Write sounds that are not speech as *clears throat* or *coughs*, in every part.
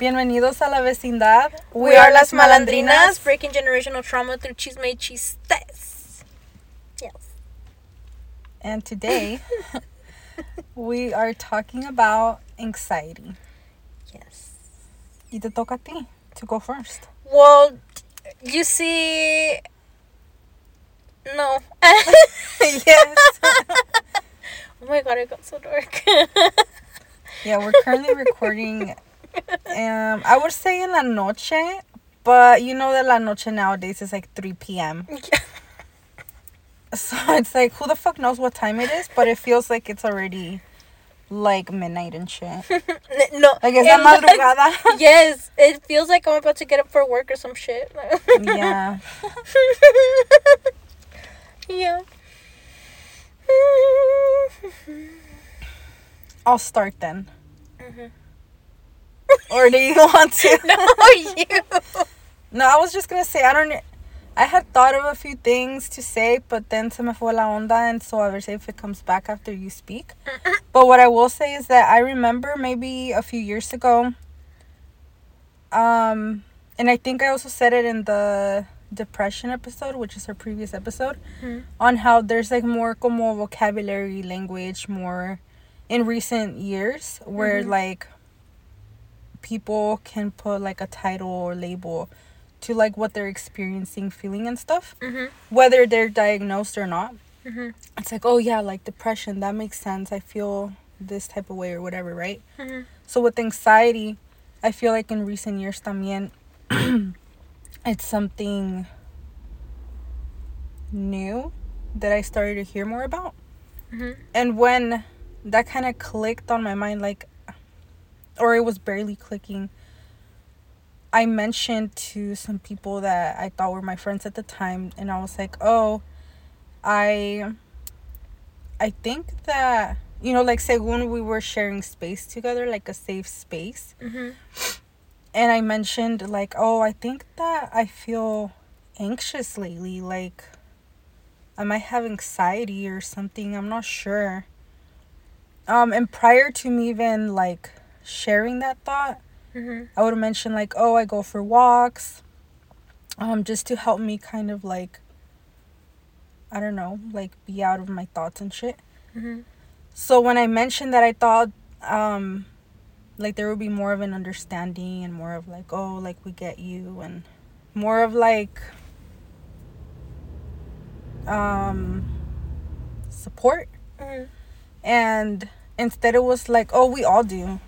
Bienvenidos a la vecindad. We, are las malandrinas, breaking generational trauma through chisme y chistes. Yes. And today *laughs* we are talking about anxiety. Yes. Y te toca a ti to go first. Well, you see. No. *laughs* yes. *laughs* oh my god, it got so dark. Yeah, we're currently recording. Um, I would say in la noche, but you know that la noche nowadays is like 3 p.m. *laughs* So it's like, who the fuck knows what time it is? But it feels like it's already like midnight and shit. no. Like, es it la looks- *laughs* madrugada. yes, it feels like I'm about to get up for work or some shit. yeah. *laughs* yeah. I'll start then. Mhm. *laughs* Or do you want to? *laughs* no, you. No, I was just gonna say I don't. I had thought of a few things to say, but then se me fue la onda, and so I will say if it comes back after you speak. *laughs* But what I will say is that I remember maybe a few years ago. Um, and I think I also said it in the depression episode, which is our previous episode, Mhm. on how there's like more como vocabulary language more in recent years where Mhm. like people can put like a title or label to like what they're experiencing, feeling and stuff, Mhm. whether they're diagnosed or not. Mhm. It's like, oh yeah, like depression, that makes sense. I feel this type of way or whatever, right? Mhm. So with anxiety, I feel like in recent years también *clears throat* it's something new that I started to hear more about. Mhm. And when that kind of clicked on my mind like or it was barely clicking, I mentioned to some people that I thought were my friends at the time and I was like, "Oh, I I think that you know, like según we were sharing space together, like a safe space. Mhm. And I mentioned like, "Oh, I think that I feel anxious lately, like I might have anxiety or something. I'm not sure." Um and prior to me even like sharing that thought, Mhm. I would mention like, oh, I go for walks, um, just to help me kind of like, I don't know, like be out of my thoughts and shit. Mhm. So when I mentioned that, I thought, um, like there would be more of an understanding and more of like, oh, like we get you, and more of like, um, support. Mhm. And instead, it was like, oh, we all do.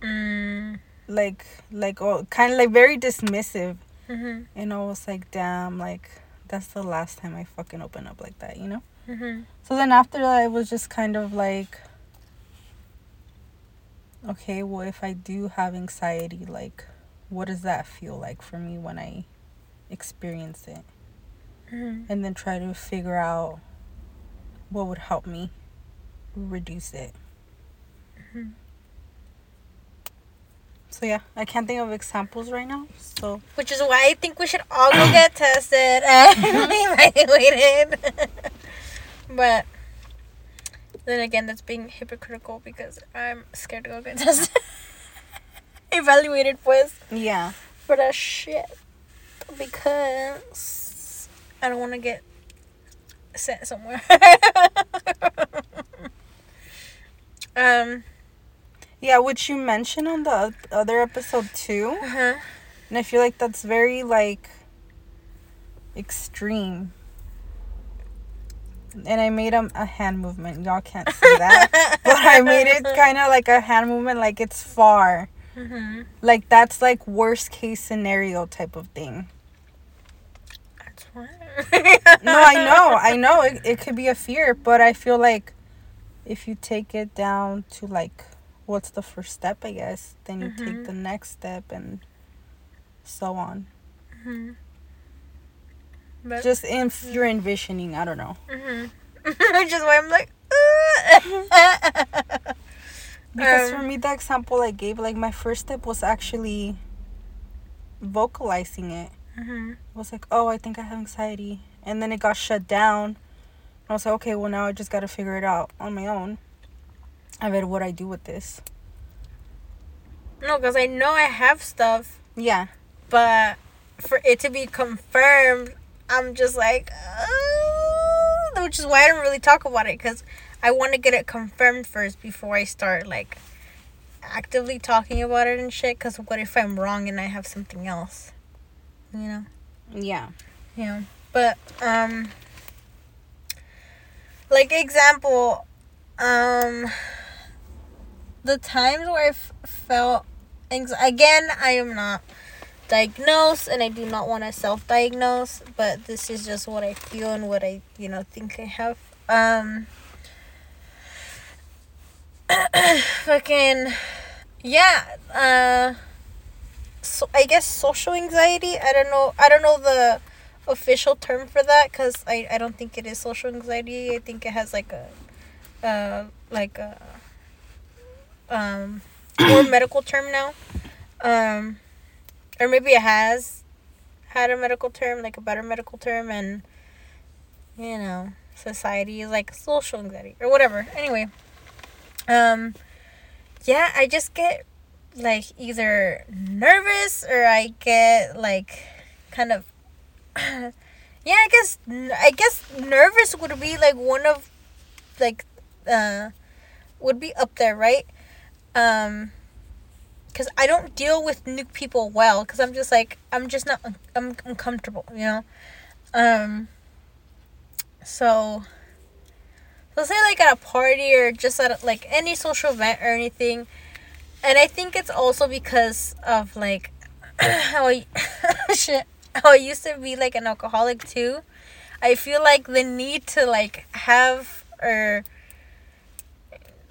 Mm. Like, like, oh, kind of like very dismissive. Mhm. And I was like, damn, like, that's the last time I fucking open up like that, you know? Mhm. So then after that, it was just kind of like, okay, well, if I do have anxiety, like, what does that feel like for me when I experience it? Mhm. And then try to figure out what would help me reduce it. Mhm. So yeah, I can't think of examples right now. So Which is why I think we should all go get *coughs* tested *laughs* and evaluated. *laughs* but then again, that's being hypocritical because I'm scared to go get tested. *laughs* evaluated, pues, yeah, for that shit. Because I don't want to get sent somewhere. um, yeah, which you mentioned on the other episode too. uh-huh. And I feel like that's very like extreme. And I made a, a hand movement. Y'all can't see that. *laughs* but I made it kind of like a hand movement like it's far. hmm Like that's like worst case scenario type of thing. That's fine. No, I know. I know it, it could be a fear, but I feel like if you take it down to like what's the first step, I guess, then you take Mhm. the next step and so on. hmm But, Just if you're envisioning, I don't know. hmm Which is why I'm like, *laughs* Because Um, for me, the example I gave, like my first step was actually vocalizing it. hmm I was like, oh, I think I have anxiety. And then it got shut down. I was like, okay, well, now I just got to figure it out on my own. I read what I do with this. No, because I know I have stuff, Yeah. but for it to be confirmed, I'm just like, uh, which is why I don't really talk about it because I want to get it confirmed first before I start like actively talking about it and shit. Because what if I'm wrong and I have something else? You know. Yeah. Yeah. But um like example um the times where I f- felt anx- again I am not diagnosed and I do not want to self-diagnose but this is just what I feel and what I you know think I have um *clears throat* fucking yeah uh so I guess social anxiety. I don't know. I don't know the official term for that because I, I don't think it is social anxiety. I think it has like a, uh, like a, um, more medical term now, um, or maybe it has had a medical term, like a better medical term, and you know, society is like social anxiety or whatever. Anyway, um, yeah, I just get like either nervous or I get like kind of *clears throat* yeah I guess I guess nervous would be like one of like uh would be up there right um because I don't deal with new people well because I'm just like I'm just not I'm uncomfortable you know um so let's say like at a party or just at like any social event or anything and I think it's also because of like *coughs* how I *coughs* shit how I used to be like an alcoholic too. I feel like the need to like have or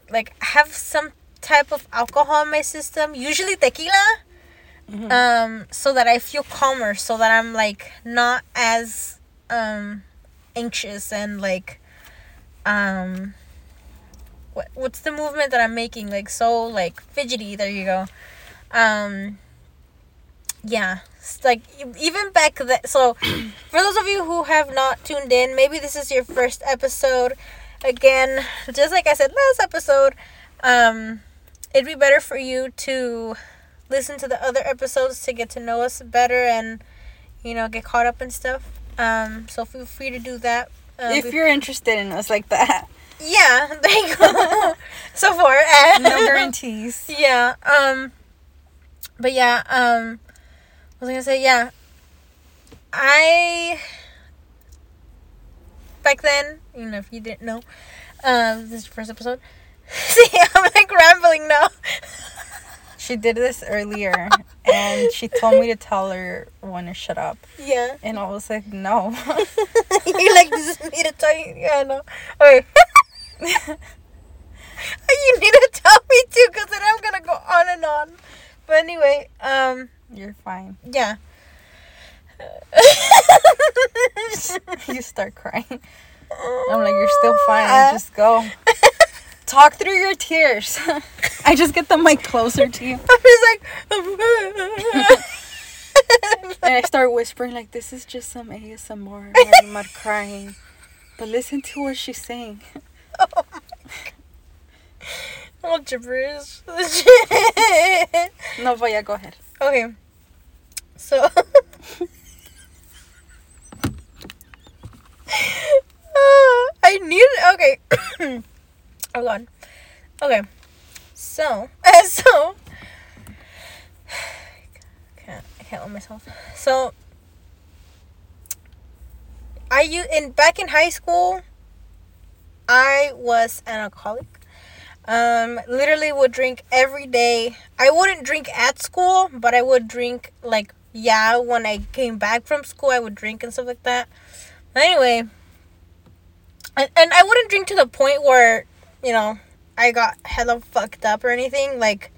like have some type of alcohol in my system, usually tequila, Mhm. um, so that I feel calmer, so that I'm like not as um anxious and like um what what's the movement that I'm making? Like so like fidgety there you go. Um yeah like even back then so *clears throat* for those of you who have not tuned in maybe this is your first episode. Again just like I said last episode um it'd be better for you to listen to the other episodes to get to know us better and you know get caught up and stuff um so feel free to do that uh, if you're interested in us like that, yeah, *laughs* there you go. *laughs* so far, eh? no guarantees. *laughs* Yeah. Um. But yeah. Um. What was gonna say? Yeah. I. Back then, you know, if you didn't know, um, this is the first episode. *laughs* See, I'm like rambling now. She did this earlier, and she told me to tell her when to shut up, yeah. and I was like, no. *laughs* you like this is me to tell you. Yeah, I know. Okay. *laughs* you need to tell me too, cause then I'm gonna go on and on. But anyway, um, You're fine. yeah. You start crying. I'm like, you're still fine. Just go. Talk through your tears. *laughs* I just get the mic closer to you. *laughs* I'm just like, *laughs* And I start whispering like this is just some ASMR. I'm not crying. But listen to what she's saying. Oh all gibberish. No, but yeah, go ahead. okay, so. I need okay. *clears throat* Hold on. Okay, so *laughs* so. Can't I can't let myself. So. I you in back in high school. I was an alcoholic. Um, literally would drink every day. I wouldn't drink at school, but I would drink like yeah when I came back from school. I would drink and stuff like that. But anyway, and, and I wouldn't drink to the point where you know I got hella fucked up or anything like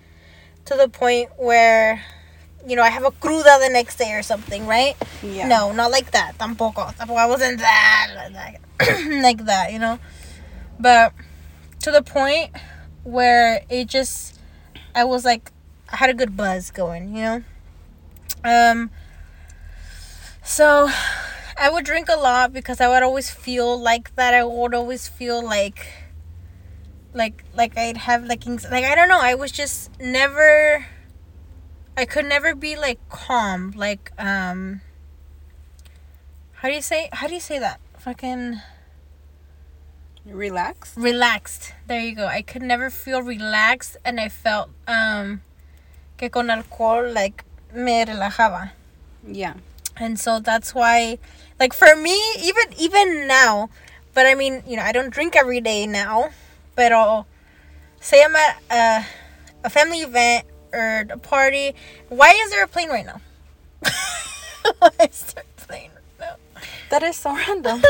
to the point where you know I have a cruda the next day or something, right? Yeah. No, not like that. Tampoco. Tampoco. I wasn't that like, *clears throat* like that, you know. But to the point where it just, I was like, I had a good buzz going, you know. Um. So, I would drink a lot because I would always feel like that. I would always feel like, like, like I'd have like, like I don't know. I was just never I could never be like calm, like um. How do you say? How do you say that? Fucking Relaxed. relaxed. There you go. I could never feel relaxed, and I felt um, que con alcohol like me relajaba. Yeah. and so that's why like for me even even now but i mean you know i don't drink every day now but say i'm at a, a family event or a party why is there a plane right now *laughs* why is there a plane right now That is so random.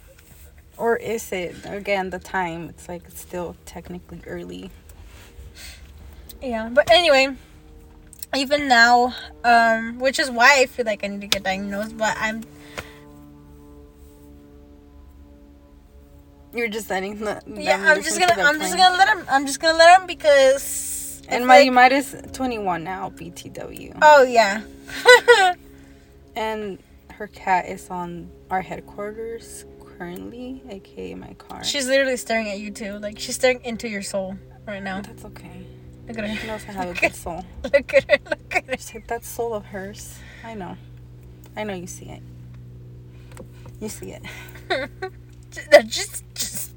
*laughs* or is it again the time? It's like it's still technically early. yeah but anyway even now um which is why i feel like i need to get diagnosed but i'm You're just letting the yeah i'm just gonna i'm just gonna let him i'm just gonna let him because And my like- might is 21 now, BTW. oh yeah *laughs* And her cat is on our headquarters currently, aka my car. She's literally staring at you too. Like she's staring into your soul right now. That's okay. Look at She her. knows I have a good soul. *laughs* Look at her. Look at her. She's like, that soul of hers. I know. I know you see it. You see it. *laughs* Just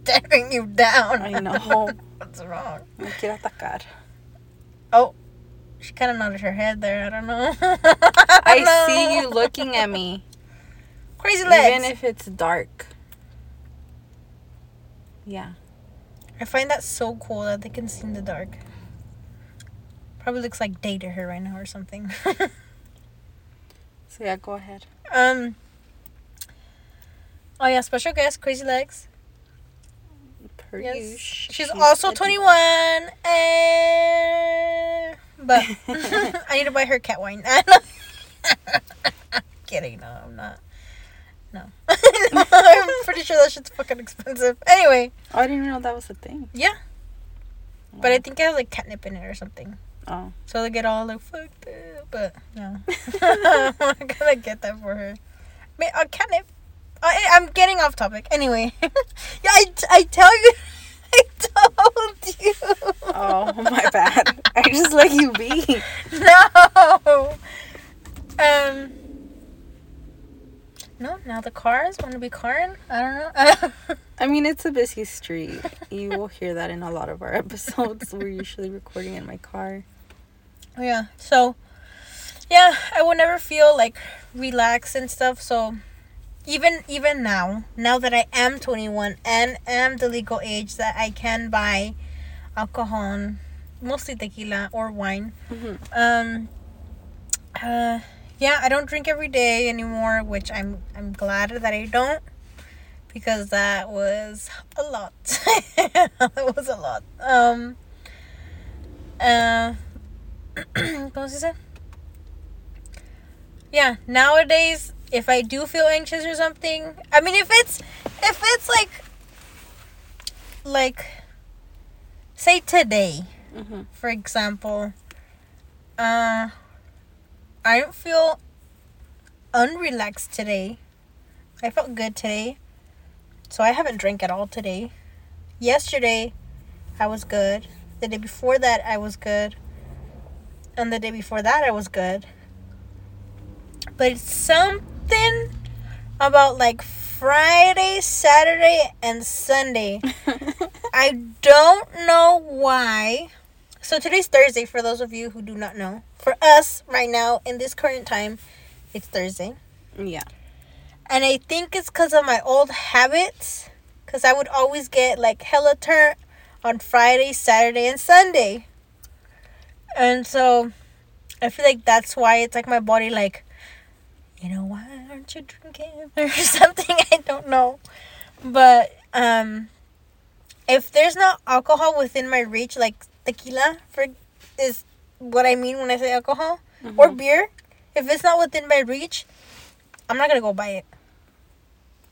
staring you down. I know. *laughs* What's wrong? Me quiere atacar. Oh, she kind of nodded her head there. I don't know. *laughs* I see know. you looking at me, *laughs* Crazy legs. even if it's dark. Yeah. I find that so cool that they can see in the dark. Probably looks like day to her right now or something. So yeah, go ahead. um. Oh yeah, special guest, Crazy Legs. Per Yes. usual. She's, also 21. And... *laughs* But *laughs* I need to buy her cat wine. *laughs* Kidding. No, I'm not. No. no. I'm pretty sure that shit's fucking expensive. Anyway, Oh, I didn't even know that was a thing. yeah. But I think it has like catnip in it or something. Oh. So they get all like fucked up. But no. I'm not gonna get that for her. Ma- uh, catnip. I, I'm getting off topic. Anyway. *laughs* yeah, I, I tell you. *laughs* I told you. Oh, my bad. I just let you be. *laughs* No. Um. No, now the cars want to be carring. I don't know. I mean, it's a busy street. You will hear that in a lot of our episodes. We're usually recording in my car. yeah. So, yeah, I will never feel like relaxed and stuff. So, even even now, now that I am 21 and am the legal age that I can buy alcohol, mostly tequila or wine. Mhm. Um. Uh. Yeah, I don't drink every day anymore, which I'm I'm glad that I don't, because that was a lot. *laughs* that was a lot. Um. Uh. *clears throat* ¿Cómo se dice? Yeah, nowadays, if I do feel anxious or something, I mean, if it's if it's like like say today, Mhm. for example, uh, I don't feel unrelaxed today. I felt good today. So I haven't drank at all today. Yesterday, I was good. The day before that, I was good. And the day before that, I was good. But it's something about like Friday, Saturday, and Sunday. *laughs* I don't know why. So today's Thursday for those of you who do not know. For us right now in this current time, it's Thursday. yeah. And I think it's because of my old habits. Because I would always get like hella turn on Friday, Saturday, and Sunday. And so I feel like that's why it's like my body, like, you know, why aren't you drinking? Or something. I don't know. But um, if there's not alcohol within my reach, like tequila, for is what I mean when I say alcohol or Mhm. beer. If it's not within my reach, I'm not gonna go buy it.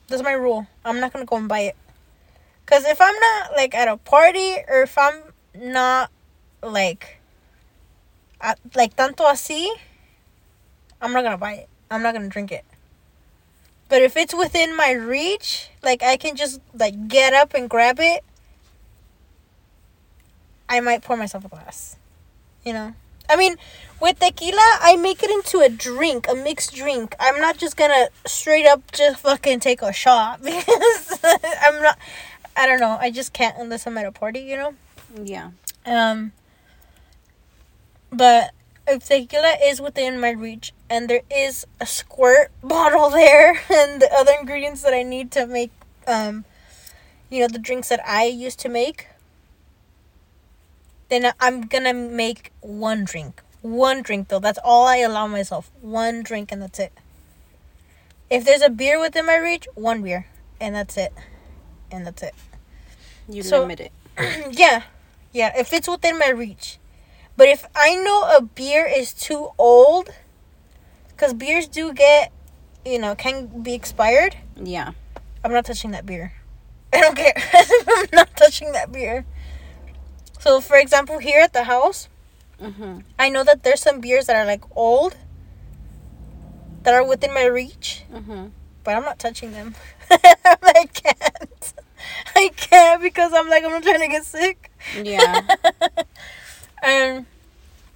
That's my rule. I'm not gonna go and buy it. Cause if I'm not like at a party or if I'm not like at, like tanto así, I'm not gonna buy it. I'm not gonna drink it. But if it's within my reach, like I can just like get up and grab it, I might pour myself a glass. You know? I mean, with tequila, I make it into a drink, a mixed drink. I'm not just gonna straight up just fucking take a shot *laughs* because I'm not. I don't know. I just can't unless I'm at a party, you know. Yeah. Um. But if tequila is within my reach and there is a squirt *laughs* bottle there and the other ingredients that I need to make, um, you know, the drinks that I used to make, then I'm gonna make one drink. One drink though. That's all I allow myself. One drink and that's it. If there's a beer within my reach, one beer. And that's it. And that's it. You So- limit it. *clears throat* yeah. Yeah, if it's within my reach. But if I know a beer is too old, because beers do get, you know, can be expired, Yeah. I'm not touching that beer. *laughs* I don't care. *laughs* I'm not touching that beer. So, for example, here at the house, Mm-hmm. I know that there's some beers that are like old, that are within my reach, Mm-hmm. but I'm not touching them. *laughs* I can't. I can't because I'm like, I'm not trying to get sick. Yeah. and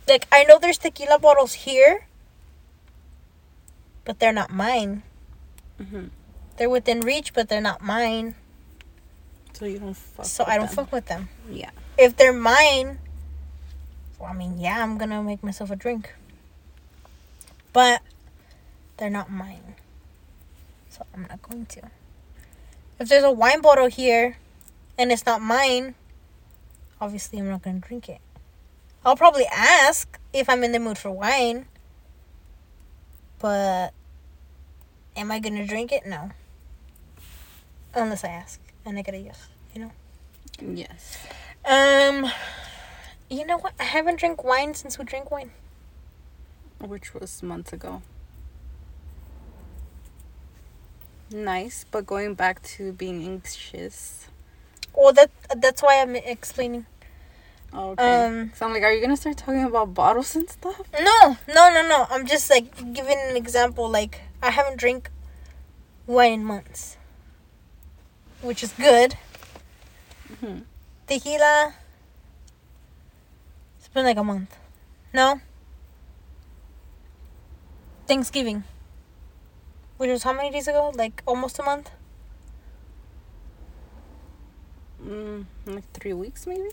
like I know there's tequila bottles here, but they're not mine. mm-hmm. They're within reach, but they're not mine. So you don't fuck. So I don't them. fuck with them. Yeah. If they're mine, well, I mean, yeah, I'm gonna make myself a drink. But they're not mine. So I'm not going to. If there's a wine bottle here and it's not mine, obviously I'm not gonna drink it. I'll probably ask if I'm in the mood for wine. But am I gonna drink it? No. Unless I ask and I get a yes. You know? Yes. Um, you know what? I haven't drank wine since we drank wine. Which was months ago. Nice, but going back to being anxious. Well, that that's why I'm explaining. Okay. Um, so I'm like, are you gonna start talking about bottles and stuff? no, no, no, no. I'm just like giving an example. Like I haven't drank wine in months, which is good. Mhm. Tequila. It's been like a month. No. Thanksgiving. Which was how many days ago? Like almost a month. Mm, like three weeks, maybe.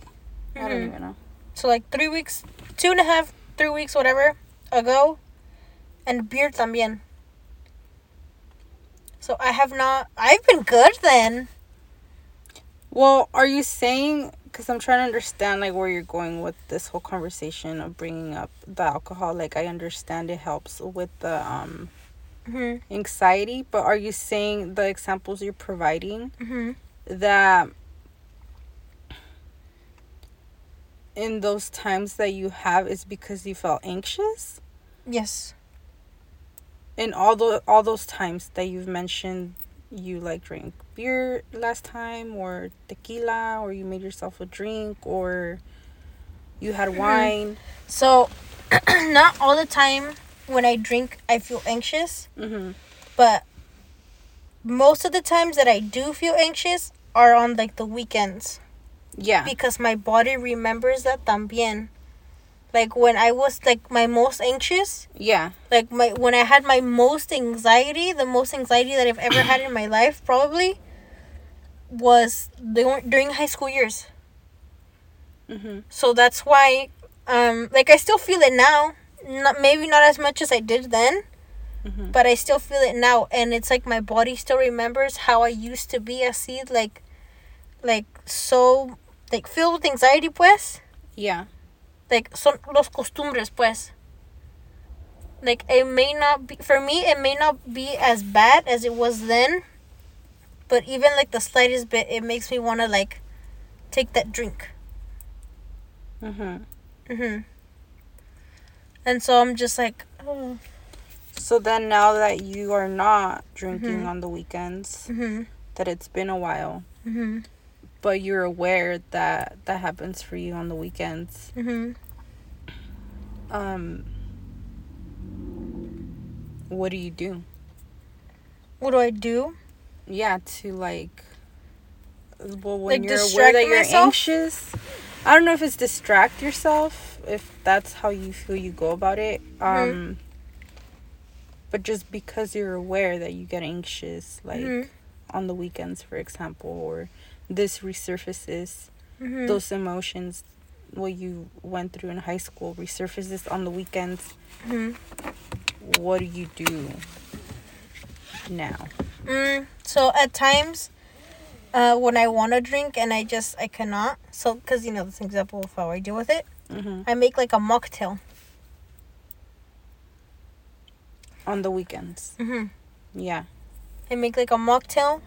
I don't Mhm. even know. So like three weeks, two and a half, three weeks, whatever ago, and beer también. So I have not. I've been good then. Well, are you saying? Because I'm trying to understand like where you're going with this whole conversation of bringing up the alcohol. Like I understand it helps with the um Mhm. anxiety, but are you saying the examples you're providing Mhm. that in those times that you have is because you felt anxious? Yes. in all the all those times that you've mentioned you like drank beer last time or tequila or you made yourself a drink or you had wine So, *clears throat* not all the time when I drink I feel anxious, mm-hmm. but most of the times that I do feel anxious are on like the weekends yeah because my body remembers that también. Like when I was like my most anxious, yeah like my when I had my most anxiety, the most anxiety that I've ever had in my life probably was during during high school years. mm-hmm. So that's why um like I still feel it now. Not maybe not as much as I did then, Mm-hmm. but I still feel it now and it's like my body still remembers how I used to be así like like so like filled with anxiety pues. Yeah. Like son los costumbres pues. Like it may not be for me it may not be as bad as it was then but even like the slightest bit it makes me want to like take that drink. Mm-hmm. mhm and so i'm just like oh. so then now that you are not drinking Mhm. on the weekends mhm that it's been a while mhm but you're aware that that happens for you on the weekends mhm um what do you do what do i do yeah to like well when Like, you're aware that you're myself? anxious i don't know if it's distract yourself if that's how you feel you go about it. Um but just because you're aware that you get anxious like Mhm. on the weekends for example or this resurfaces Mhm. those emotions what you went through in high school resurfaces on the weekends Mhm. what do you do now Mm, so at times, uh, when I want to drink and I just I cannot. So because you know this example of how I deal with it. hmm I make like a mocktail. on the weekends Mm-hmm. yeah I make like a mocktail.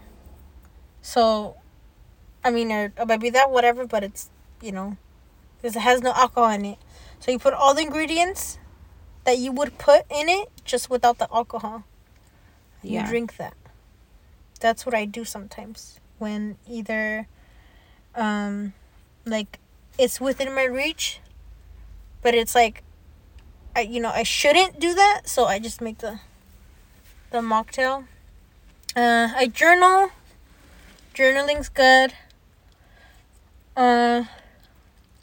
So, I mean, or a bebida, whatever, but it's you know, because it has no alcohol in it. So you put all the ingredients that you would put in it, just without the alcohol. Yeah. You drink that. That's what I do sometimes when either um like it's within my reach but it's like I you know, I shouldn't do that, so I just make the the mocktail. Uh I journal. Journaling's good. Uh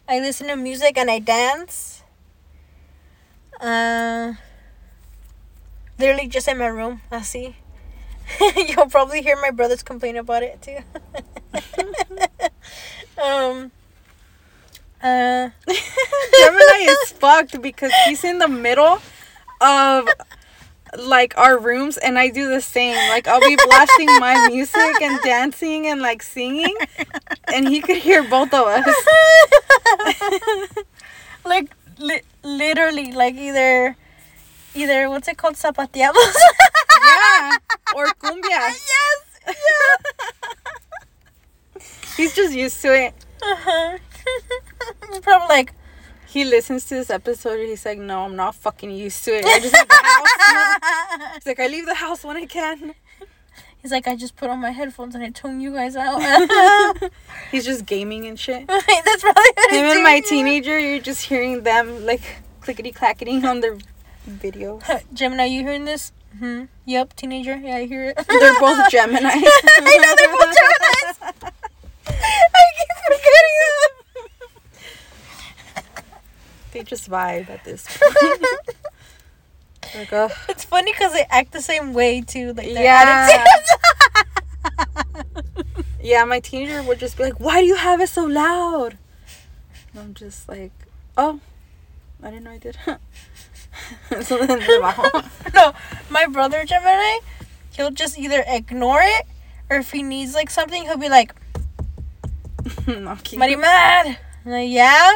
I listen to music and I dance. Uh literally just in my room, I see. *laughs* You'll probably hear my brothers complain about it too. *laughs* um. Uh. *laughs* Gemini is fucked because he's in the middle of like our rooms and I do the same. Like I'll be blasting my music and dancing and like singing and he could hear both of us. *laughs* like li- literally, like either, either what's it called, zapateados. Yeah. Or cumbia. *laughs* yes. Yeah. He's just used to it. Uh-huh. He's *laughs* probably like, He listens to this episode and he's like, No, I'm not fucking used to it. I just leave the house. *laughs* He's like, I leave the house when I can. he's like, I just put on my headphones and I tune you guys out. *laughs* He's just gaming and shit. *laughs* That's probably what Him and my teenager, you're just hearing them like clickety clacketing on their video. Gemini, you hearing this? Hmm. Yep, teenager. Yeah, I hear it. They're both Gemini. I know they're both Geminis. I keep forgetting they just vibe at this *laughs* point. like. It's funny because they act the same way too. Like their Yeah. attitudes. *laughs* yeah, my teenager would just be like, "Why do you have it so loud?" And I'm just like, "Oh, I didn't know I did." *laughs* so then no, my brother Gemini, he'll just either ignore it or if he needs like something, he'll be like, no, keep- "Mari mad." Like, yeah.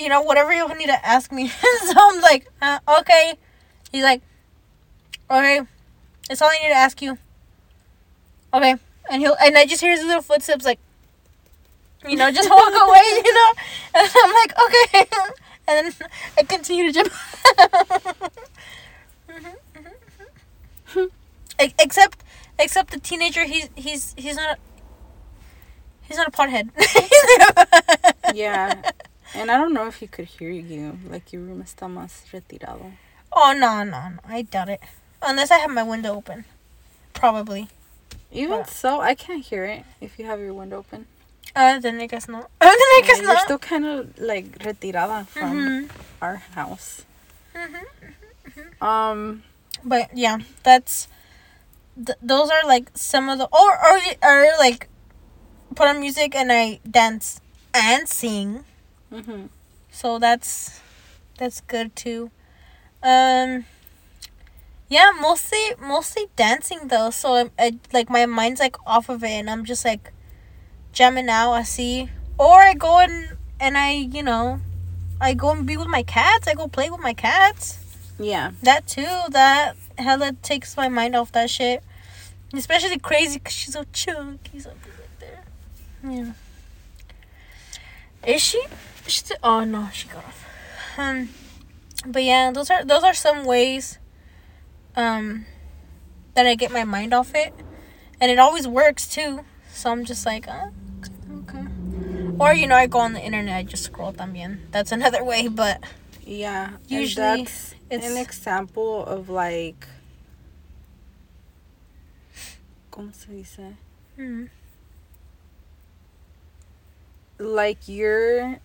You know, whatever he'll need to ask me. *laughs* so I'm like, uh, okay. He's like, okay, that's all I need to ask you. Okay, and he'll and I just hear his little footsteps like, you know, just walk *laughs* away, you know, and I'm like, okay, *laughs* and then I continue to jump. Mm-hmm, mm-hmm, mm-hmm. E- except, except the teenager, he's he's he's not. He's not a pothead. yeah, and I don't know if he could hear you. Like your room está más retirado. Oh no no no! I doubt it. Unless I have my window open, probably. Even What? so, I can't hear it if you have your window open. Uh, then I guess not. Uh, *laughs* then I Yeah, guess you're still kind of like retirada from Mhm. our house. Mhm. Um, But yeah, that's. Th- those are like some of the or or or like, put on music and I dance and sing. Hmm So that's that's good too. Um yeah, mostly mostly dancing though. So I, I like my mind's like off of it and I'm just like jamming out, I see. Or I go and and I, you know, I go and be with my cats. I go play with my cats. yeah, That too, that hella takes my mind off that shit. Especially crazy cuz she's so chunky, so right there. Yeah. Is she? Still, oh no, she got off. Um, but yeah, those are those are some ways, um, that I get my mind off it, and it always works too. So I'm just like, uh, okay. Or you know, I go on the internet, I just scroll también. That's *laughs* another way, but yeah. Usually that's it's an example of like. ¿Cómo se dice? hmm, like you're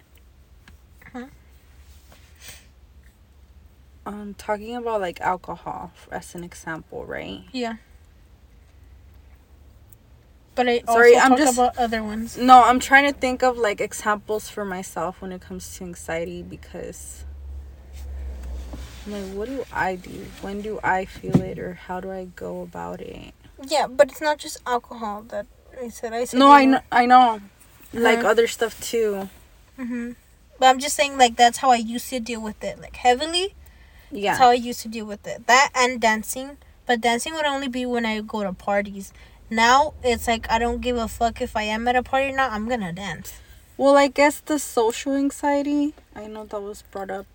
um talking about like alcohol as an example, right? Yeah. But I Sorry, also I'm talk just- about other ones. No, I'm trying to think of like examples for myself when it comes to anxiety because I'm like what do I do? When do I feel it or how do I go about it? Yeah, but it's not just alcohol that I said. I said No, I know I know. Like Uh-huh. other stuff too. hmm But I'm just saying, like that's how I used to deal with it, like heavily. Yeah. That's how I used to deal with it. That and dancing, but dancing would only be when I go to parties. Now it's like I don't give a fuck if I am at a party or not. I'm gonna dance. Well, I guess the social anxiety, I know that was brought up.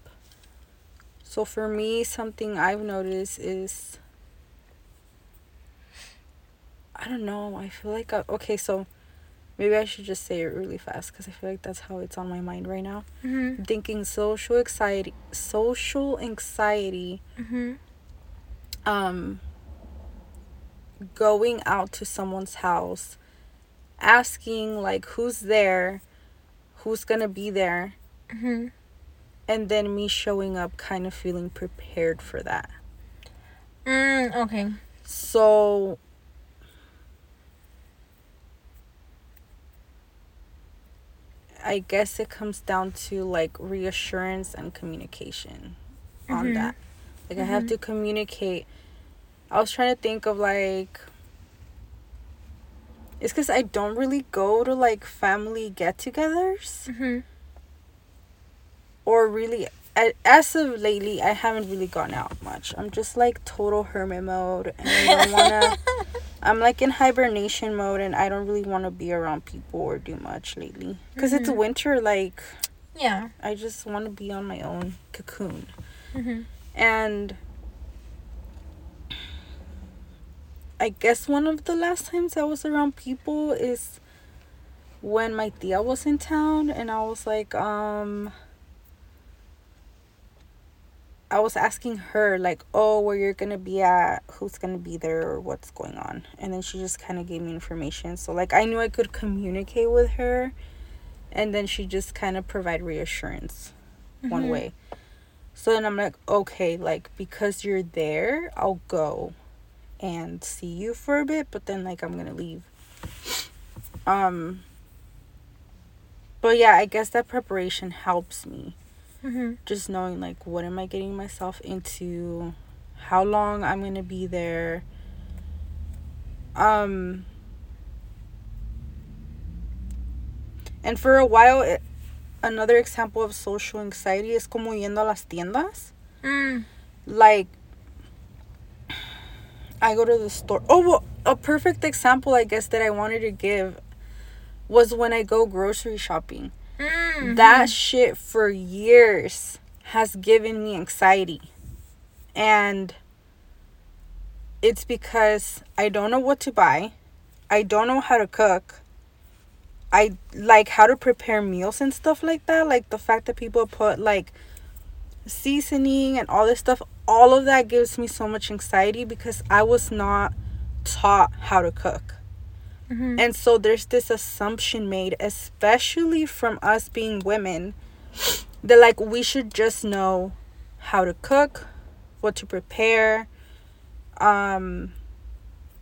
So for me, something I've noticed is I don't know. I feel like I, okay, so maybe I should just say it really fast cuz I feel like that's how it's on my mind right now. Mhm. Thinking social anxiety, social anxiety Mhm. um going out to someone's house asking like who's there who's gonna be there Mhm. and then me showing up kind of feeling prepared for that Mm, okay. so i guess it comes down to like reassurance and communication on Mhm. that like i have Mhm. to communicate i was trying to think of like it's because i don't really go to like family get-togethers Mhm. or really I, as of lately i haven't really gone out much i'm just like total hermit mode and i don't want to *laughs* i'm like in hibernation mode and i don't really want to be around people or do much lately because it's Mhm. winter like Yeah. i just want to be on my own cocoon Mhm. and i guess one of the last times i was around people is when my tia was in town and i was like um I was asking her like, "Oh, where you're gonna be at? Who's gonna be there? Or what's going on?" And then she just kind of gave me information. So like, I knew I could communicate with her, and then she just kind of provide reassurance, one Mhm. way. So then I'm like, okay, like because you're there, I'll go, and see you for a bit. But then like I'm gonna leave. Um. But yeah, I guess that preparation helps me Mhm. just knowing like what am I getting myself into, how long I'm gonna be there. Um, and for a while, it, another example of social anxiety is como yendo a las tiendas. Mm. Like, I go to the store. Oh, well, a perfect example, I guess, that I wanted to give was when I go grocery shopping Mm. that shit for years has given me anxiety. And it's because I don't know what to buy. I don't know how to cook. I like how to prepare meals and stuff like that. Like the fact that people put like seasoning and all this stuff, all of that gives me so much anxiety because I was not taught how to cook. Mhm. And so there's this assumption made, especially from us being women, that like we should just know how to cook, what to prepare, um,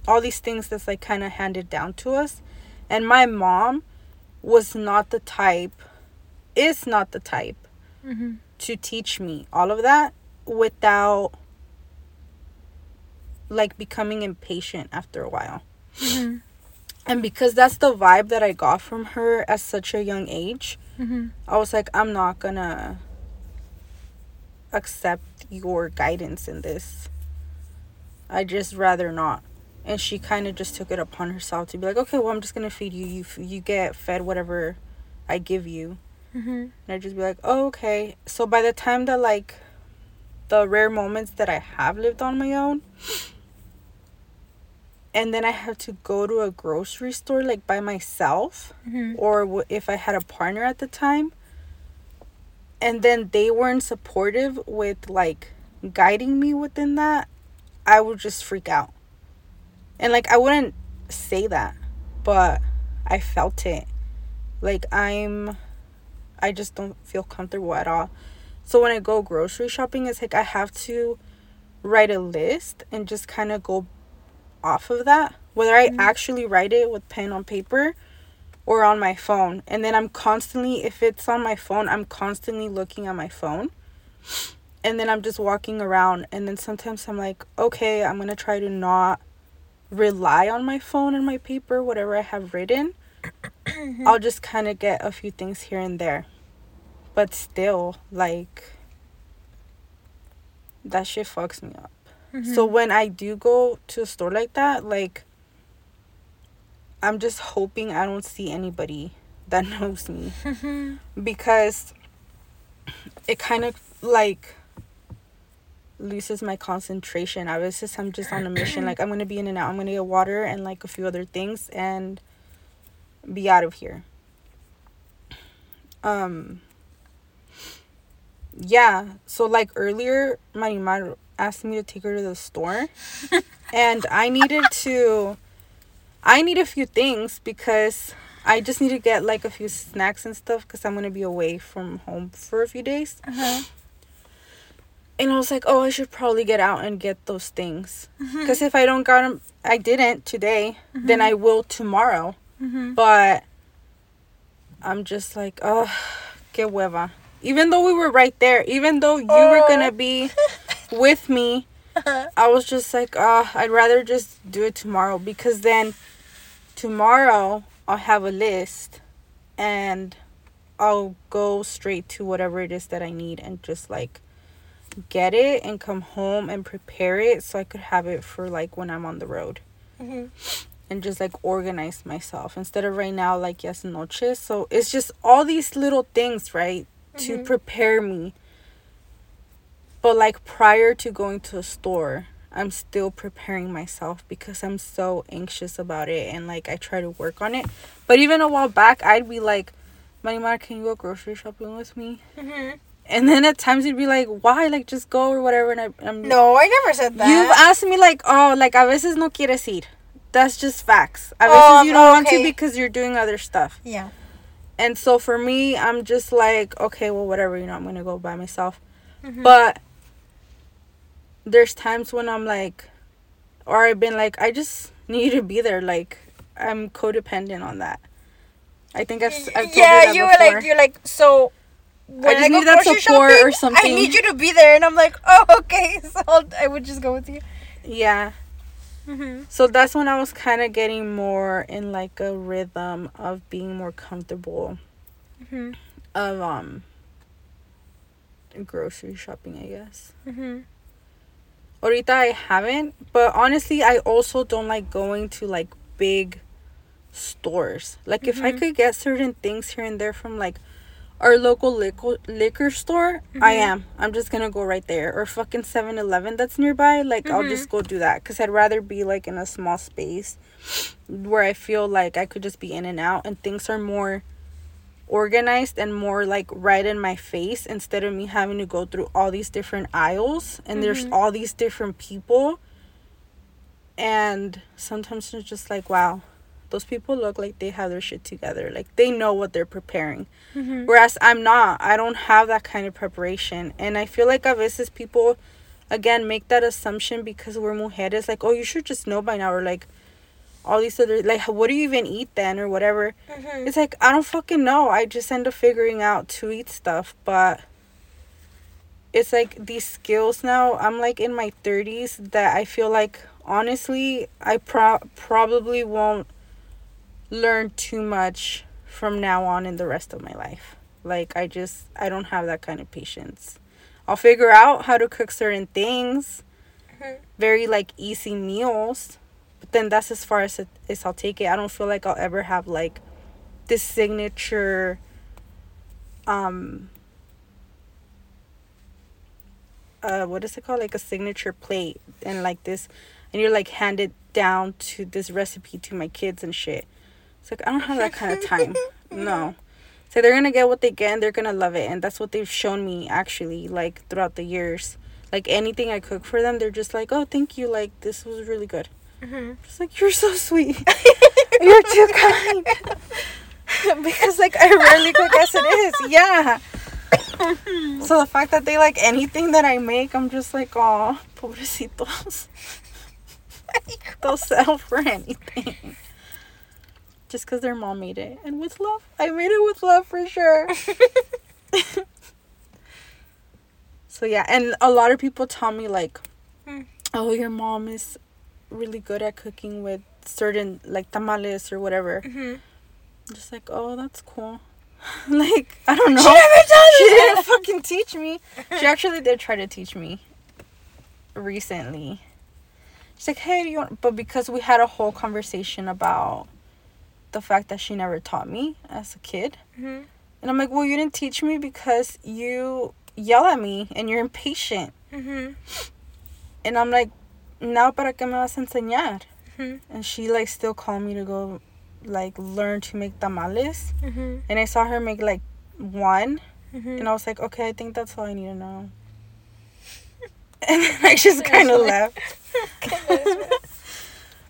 all these things that's like kind of handed down to us. And my mom was not the type, is not the type Mhm. to teach me all of that without like becoming impatient after a while. Mhm. And because that's the vibe that I got from her at such a young age, Mhm. I was like, I'm not gonna accept your guidance in this. I just rather not. And she kind of just took it upon herself to be like, okay, well, I'm just gonna feed you. You you get fed whatever I give you. Mhm. And I'd just be like, oh, okay. So by the time that like the rare moments that I have lived on my own, and then I have to go to a grocery store like by myself, Mhm. or w- if I had a partner at the time, and then they weren't supportive with like guiding me within that, I would just freak out. And like I wouldn't say that, but I felt it. Like I'm I just don't feel comfortable at all. So when I go grocery shopping, it's like I have to write a list and just kind of go off of that. Whether I Mhm. actually write it with pen on paper or on my phone. And then I'm constantly, if it's on my phone, I'm constantly looking at my phone. And then I'm just walking around. And then sometimes I'm like, okay, I'm going to try to not rely on my phone and my paper, whatever I have written. I'll just kind of get a few things here and there. But still, like, that shit fucks me up. Mm-hmm. So when I do go to a store like that, like, I'm just hoping I don't see anybody that *laughs* knows me because it kind of like loses my concentration. I was just I'm just on a mission. Like I'm gonna be in and out. I'm gonna get water and like a few other things and be out of here. Um. Yeah. So like earlier, my mom asked me to take her to the store, and I needed to. I need a few things because I just need to get like a few snacks and stuff because I'm gonna be away from home for a few days. Uh-huh. And I was like, oh, I should probably get out and get those things. Mm-hmm. Because if I don't got them, I didn't today, then I will tomorrow. Mm-hmm. But I'm just like, oh, que hueva. Even though we were right there, even though you were Oh. gonna be *laughs* with me, *laughs* I was just like, oh, I'd rather just do it tomorrow because then tomorrow I'll have a list and I'll go straight to whatever it is that I need and just like get it and come home and prepare it so I could have it for like when I'm on the road Mhm. and just like organize myself instead of right now like yes noches. So it's just all these little things, right, to Mhm. prepare me. But like prior to going to a store, I'm still preparing myself because I'm so anxious about it and like I try to work on it. But even a while back, I'd be like, Marimar, can you go grocery shopping with me? Mhm. And then at times you'd be like, why? Like just go or whatever. And I, I'm No, I never said that. You've asked me like, oh, like a veces no quieres ir. That's just facts. A veces Oh, you don't want to because you're doing other stuff. yeah. And so for me, I'm just like, okay, well, whatever, you know, I'm gonna go by myself. Mhm. But there's times when I'm like, or I've been like, I just need you to be there. Like, I'm codependent on that. I think I've, I've yeah, you were like, you're like, so. When just I, go need that support or something. I need you to be there, and I'm like, *laughs* oh, okay, *laughs* so I'll, I would just go with you. yeah. Mm-hmm. So that's when I was kind of getting more in like a rhythm of being more comfortable Mm-hmm. of um grocery shopping, I guess. Mm-hmm. Ahorita I haven't, but honestly, I also don't like going to like big stores. Like if I Mhm. could get certain things here and there from like our local liquor liquor store, I Mhm. am. I'm just gonna go right there or fucking 7-Eleven that's nearby. Like I'll Mhm. just go do that because I'd rather be like in a small space where I feel like I could just be in and out and things are more organized and more like right in my face instead of me having to go through all these different aisles and there's Mhm. all these different people and sometimes it's just like wow those people look like they have their shit together like they know what they're preparing Mm-hmm. whereas i'm not i don't have that kind of preparation and i feel like a veces people again make that assumption because we're mujeres like oh you should just know by now or like all these other like what do you even eat then or whatever Mm-hmm. it's like I don't fucking know. I just end up figuring out to eat stuff, but it's like these skills now. I'm like in my 30s that I feel like honestly I pro- probably won't learn too much from now on in the rest of my life. Like I just I don't have that kind of patience. I'll figure out how to cook certain things. Mhm. Very like easy meals. But then that's as far as, it, as I'll take it. I don't feel like I'll ever have like this signature um uh what is it called? Like a signature plate and like this and you're like handed down to this recipe to my kids and shit. It's like i don't have that kind of time. *laughs* No. So they're gonna get what they get and they're gonna love it and that's what they've shown me actually like throughout the years. Like anything i cook for them they're just like oh thank you like this was really good Mm-hmm. it's like you're so sweet *laughs* you're too kind *laughs* because like I rarely cook as it is. Yeah. so the fact that they like anything that I make, I'm just like, oh, pobrecitos. *laughs* They'll settle for anything. Just because their mom made it. And with love. I made it with love for sure. so yeah, and a lot of people tell me like, Hmm. oh, your mom is really good at cooking with certain like tamales or whatever. Mhm. Just like, oh, that's cool. *laughs* like, I don't know. She never told She didn't fucking teach me. She *laughs* actually did try to teach me recently. She's like, hey, do you want... But because we had a whole conversation about the fact that she never taught me as a kid. Mhm. And I'm like, well, you didn't teach me because you yell at me and you're impatient. Mhm. And I'm like, now para qué me vas a enseñar? Mhm. And she like still called me to go like learn to make tamales. Mhm. And I saw her make like one. Mhm. And I was like, okay, I think that's all I need to know. *laughs* And then I just kind of left. *laughs*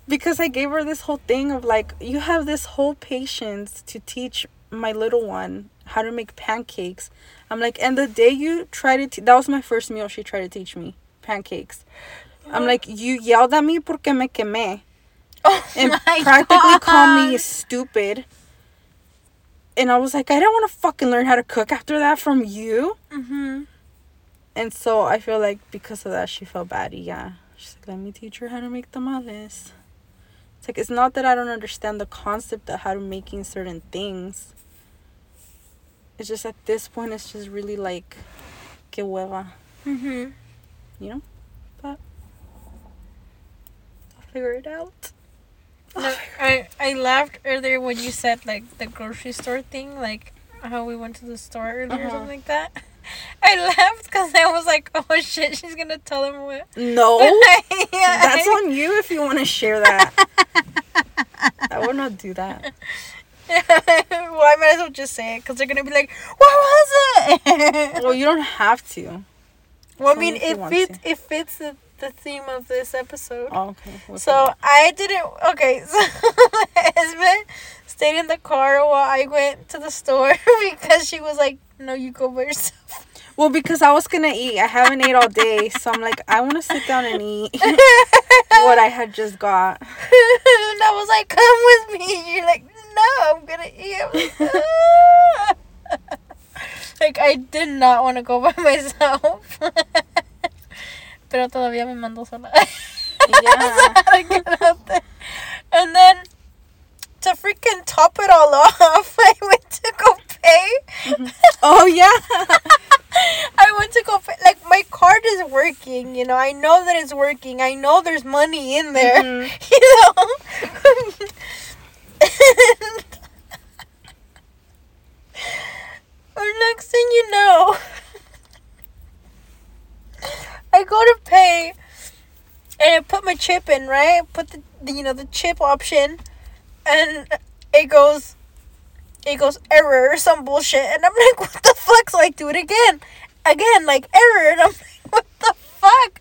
because I gave her this whole thing of like, you have this whole patience to teach my little one how to make pancakes. I'm like, and the day you try to, te- that was my first meal she tried to teach me pancakes. I'm like, you yelled at me porque me quemé Oh and practically called me stupid. And I was like, I don't want to fucking learn how to cook after that from you. Mhm. And so I feel like because of that, she felt bad. Yeah. She's like, let me teach her how to make tamales. It's like, it's not that I don't understand the concept of how to making certain things. It's just at this point, it's just really like, que hueva, Mhm. you know? But I'll figure it out. No, I I laughed earlier when you said like the grocery store thing, like how we went to the store earlier or Uh-huh. something like that. *laughs* I laughed because I was like, oh *laughs* shit, she's gonna tell him what. No. *laughs* yeah, That's on you if you want to share that. I would not do that. well, I might as well just say it because they're gonna be like, what was it? Well, you don't have to. well, I mean, if it fits. It fits the, the theme of this episode. Oh, okay. What's So up? I didn't. Okay, *laughs* so Esme stayed in the car while I went to the store *laughs* because she was like, "No, you go by yourself." Well, because I was gonna eat. I haven't ate all day, *laughs* so I'm like, I want to sit down and eat what I had just got. and I was like, "Come with me." You're like, "No, I'm gonna eat." I'm like, like I did not want to go by myself. Pero todavía me mandó sola. Yeah. *laughs* and then to freaking top it all off, *laughs* I went to go pay. Oh yeah. *laughs* I went to go pay. Like my card is working, you know. I know that it's working. I know there's money in there, Mhm. you know. or next thing you know, I go to pay, and I put my chip in. Right, put the, the you know the chip option, and it goes, it goes error or some bullshit, and I'm *laughs* like, what the fuck? So I do it again, again like error, and I'm like, *laughs* what the fuck?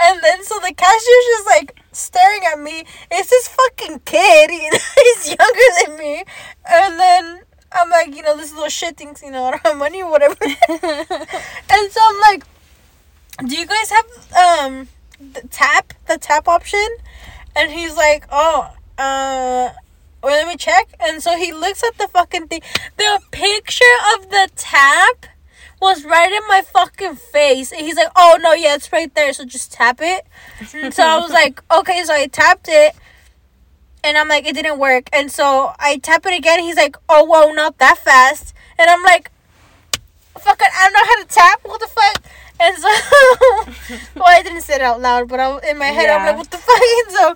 And then so the cashier's just like staring at me. It's this fucking kid. *laughs* You know, he's younger than me. And then I'm like, you know, this little shit thinks, you know, I don't have money or whatever. and so I'm like, do you guys have um the tap the tap option? And he's like, oh, uh. Well, let me check. And so he looks at the fucking thing. The picture of the tap was right in my fucking face. And he's like, oh, no, yeah, it's right there. So just tap it. And so I was *laughs* like, okay. So I tapped it. And I'm like, it didn't work. And so I tap it again. He's like, oh, whoa, not that fast. And I'm like, fucking, I don't know how to tap. What the fuck? And *laughs* so, well, I didn't say it out loud, but I, in my head, I'm like, what the fuck? *laughs* And so,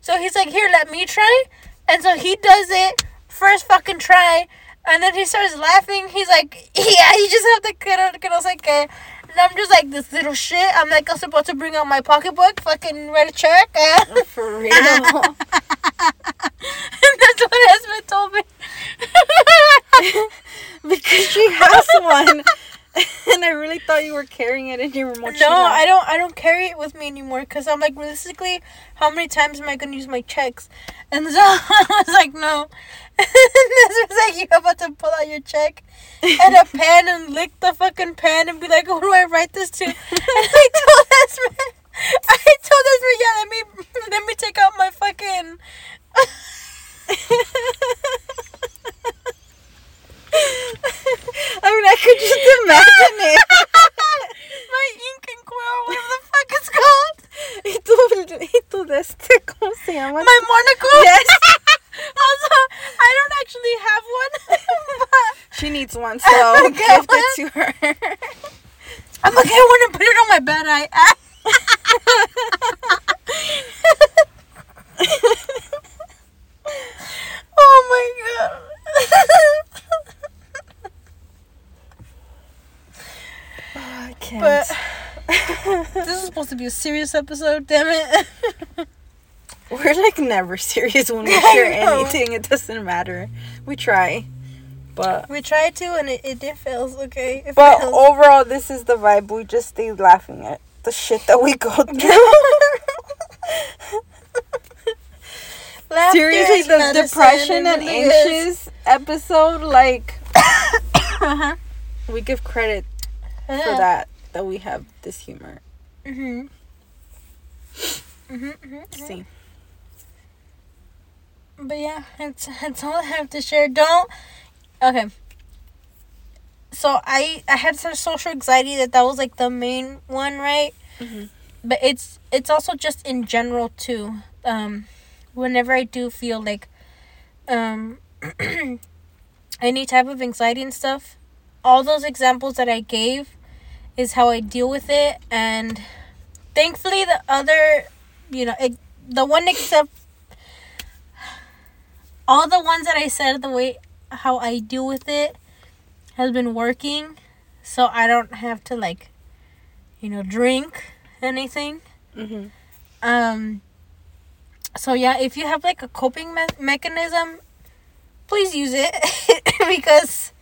so he's like, here, let me try. And so he does it first fucking try. And then he starts laughing. He's like, *laughs* yeah, you just have to get it. Que no sé qué. And I'm just like, this little shit. I'm like, I'm supposed to bring out my pocketbook, fucking write a check. Uh. and For real. that's what Esme told me. because she has one. *laughs* and I really thought you were carrying it in your mochila. No, I don't. I don't carry it with me anymore because I'm like, realistically, how many times am I gonna use my checks? And *laughs* so I was like, no. *laughs* And this was like, you're about to pull out your check and a pen and lick the fucking pen and be like, who do I write this to? And I told this man, I told this man, yeah, let me let me take out my fucking. I mean, I could just imagine it. *laughs* my ink and quill, whatever the fuck it's called. *laughs* y tu, y tu de este, ¿cómo se llama? My monocle. Yes. *laughs* also, I don't actually have one. but She needs one, so gift it to her. I'm gonna get one and put it on my bed. I. oh my god. I can't. But *laughs* this is supposed to be a serious episode, damn it. *laughs* We're like never serious when we *laughs* share anything. It doesn't matter. We try. But we tried to and it, it did fails, okay? It but fails. overall this is the vibe. We just stay laughing at the shit that we go through. Seriously, the depression and anxious episode, like *coughs* Uh-huh. we give credit for that that we have this humor. Mhm. Mhm. mhm. See. But yeah, that's that's all I have to share. Don't. Okay. So I I had some social anxiety that that was like the main one, right? Mhm. But it's it's also just in general too. Um, whenever I do feel like, um, *clears throat* any type of anxiety and stuff, all those examples that I gave, is how I deal with it, and thankfully the other, you know, it, the one except all the ones that I said the way how I deal with it has been working, so I don't have to like, you know, drink anything. Mhm. Um. So yeah, if you have like a coping me- mechanism, please use it *laughs* because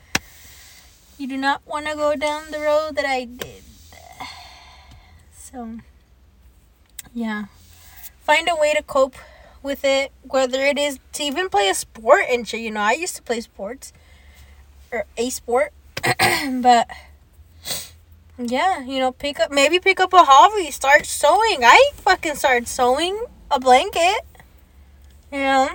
you do not want to go down the road that I did. So yeah, find a way to cope with it, whether it is to even play a sport and shit. You know, I used to play sports or a sport, *clears throat* but yeah, you know, pick up maybe pick up a hobby, start sewing. I fucking started sewing a blanket, you know,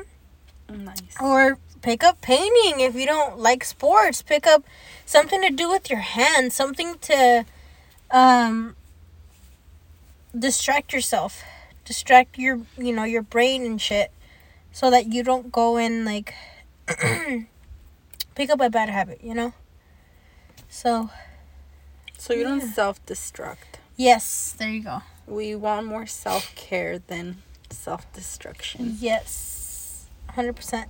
Nice. or pick up painting if you don't like sports. Pick up something to do with your hands, something to um distract yourself, distract your you know your brain and shit, so that you don't go in like *clears throat* pick up a bad habit, you know. So So you don't self destruct. yes, there you go. We want more self care than self destruction. Yes, hundred percent.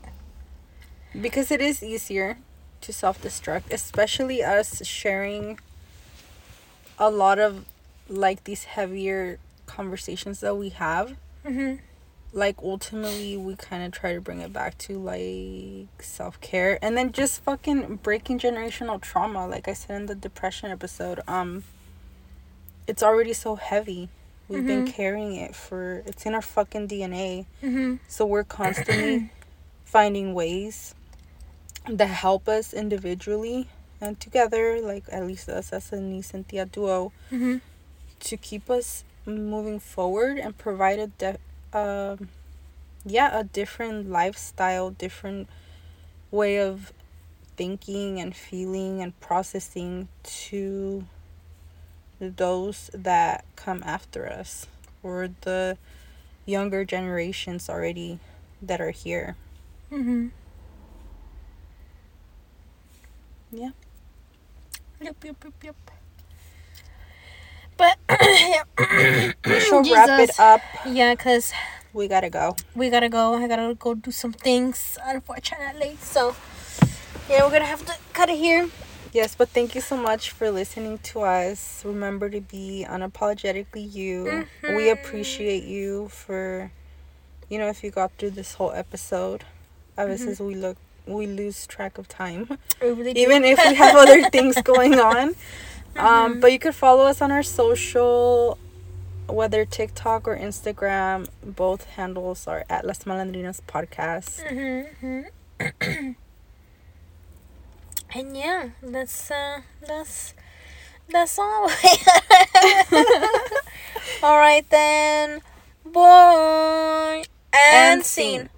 Because it is easier to self destruct, especially us sharing a lot of like these heavier conversations that we have. Mhm. Like ultimately we kind of try to bring it back to like self care and then just fucking breaking generational trauma like I said in the depression episode. Um it's already so heavy. We've been Mhm. carrying it for it's in our fucking DNA. Mhm. So we're constantly *clears throat* finding ways that help us individually and together, like at least us as a niece and tia duo, Mhm. to keep us moving forward and provide a de- um, yeah, a different lifestyle, different way of thinking and feeling and processing to those that come after us or the younger generations already that are here. Mhm. Yeah. Yep. Yep. Yep. Yep. But *clears throat* yeah. *coughs* We should wrap it up. Yeah, cause We gotta go. we gotta go. I gotta go do some things, unfortunately. So yeah, we're gonna have to cut it here. Yes, but thank you so much for listening to us. Remember to be unapologetically you. We Mhm. appreciate you for, you know, if you got through this whole episode. A veces we look, we lose track of time, *laughs* really even if we have other *laughs* things going on. Um, but you could follow us on our social, whether TikTok or Instagram. Both handles are at Las Malandrinas Podcast. Mm-hmm. *clears throat* and yeah, that's uh, that's that's all. *laughs* all right then, boy and, And scene.